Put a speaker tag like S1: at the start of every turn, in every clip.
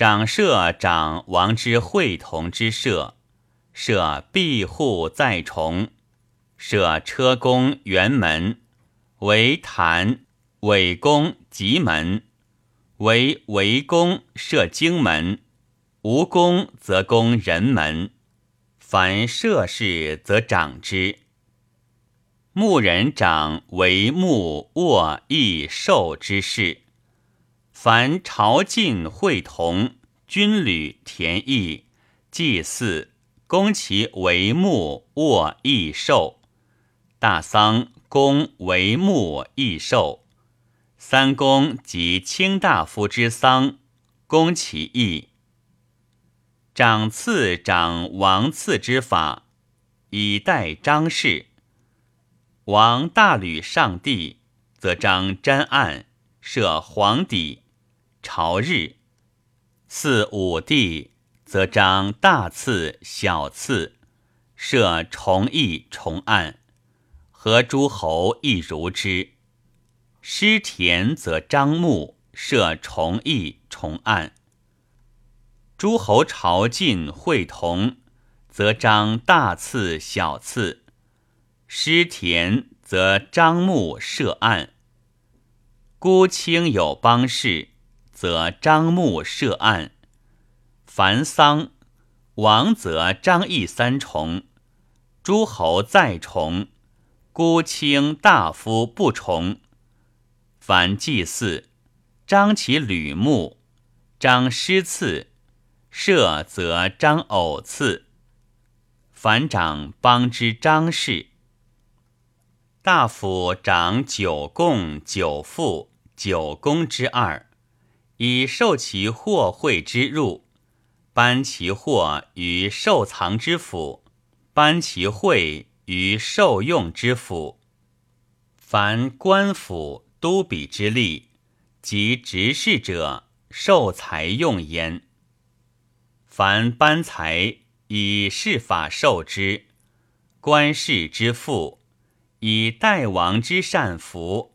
S1: 长社长王之会同之社，社庇护在重，设车公辕门，为坛伪公吉门，为为公设荆门，无功则攻人门。凡涉事则长之。牧人长为牧卧义寿之事。凡朝觐会同、军旅田役、祭祀，公其为牧卧义寿；大丧公为牧义寿；三公及卿大夫之丧，公其义。长次长王次之法，以待张氏。王大吕上帝，则张瞻案，设皇邸，朝日。祀武帝，则张大赐小赐，设崇义崇案。和诸侯亦如之。失田，则张牧，设崇义崇案。诸侯朝觐会同，则张大赐小赐；失田则张牧设案。孤卿有邦事，则张牧设案。凡丧，王则张翼三重；诸侯再重，孤卿大夫不重。凡祭祀，张其吕牧，张师次。射则张偶次，凡长邦之张氏。大夫长九贡、九富、九公之二，以受其货会之入，班其货于受藏之府，班其会于受用之府。凡官府都比之吏及执事者，受财用焉。凡班财以事法受之，官士之富以代王之善服，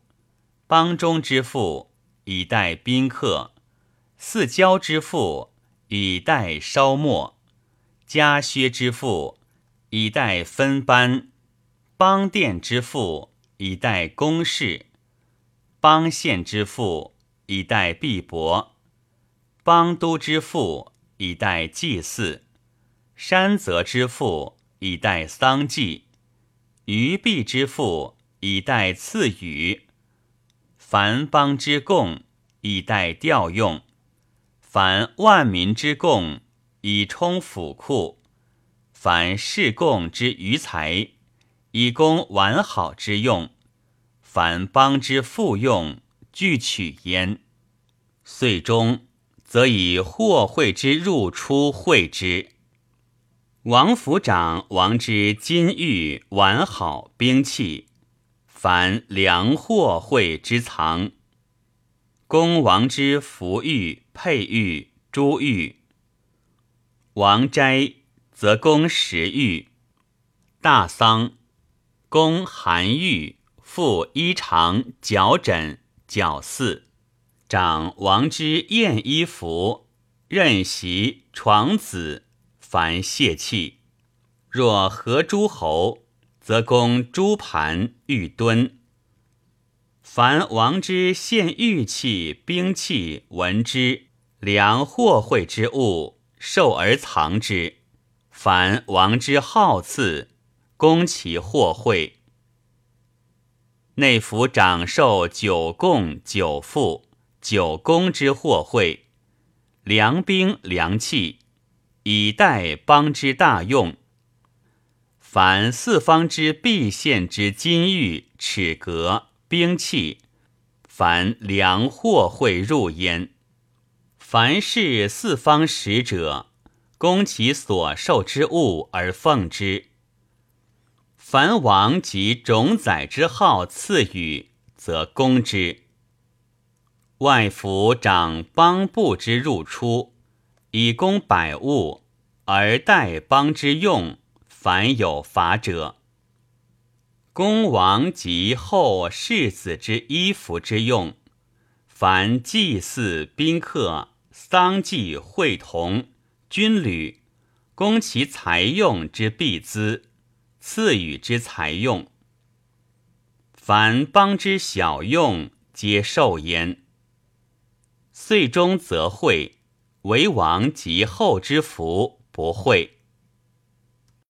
S1: 邦中之富以待宾客，四郊之富以待烧墨，家薛之富以待分班，邦殿之富以待公事，邦县之富以待毕伯，邦都之富。以待祭祀，山泽之父以待丧祭，鱼币之父以待赐予，凡邦之贡以待调用，凡万民之贡以充府库，凡士贡之余财以供完好之用，凡邦之复用俱取焉。岁终。则以货会之入出会之。王府长王之金玉完好兵器，凡粮货会之藏。公王之服玉佩玉珠玉。王斋则公食玉。大丧，公寒玉复衣裳脚枕脚四。长王之宴衣服，任席床子，凡泄气。若合诸侯，则供诸盘玉墩。凡王之献玉器、兵器、文之良货会之物，受而藏之。凡王之好赐，供其货会。内府长寿九贡九富。九公之货会，良兵良器，以待邦之大用。凡四方之必献之金玉尺革兵器，凡良货会入焉。凡是四方使者，供其所受之物而奉之。凡王及种宰之号赐予，则攻之。外府长邦布之入出，以供百物而待邦之用。凡有法者，公王及后世子之衣服之用，凡祭祀宾客丧祭会同军旅，供其财用之必资，赐予之财用。凡邦之小用，皆受焉。岁终则会，为王及后之福不会。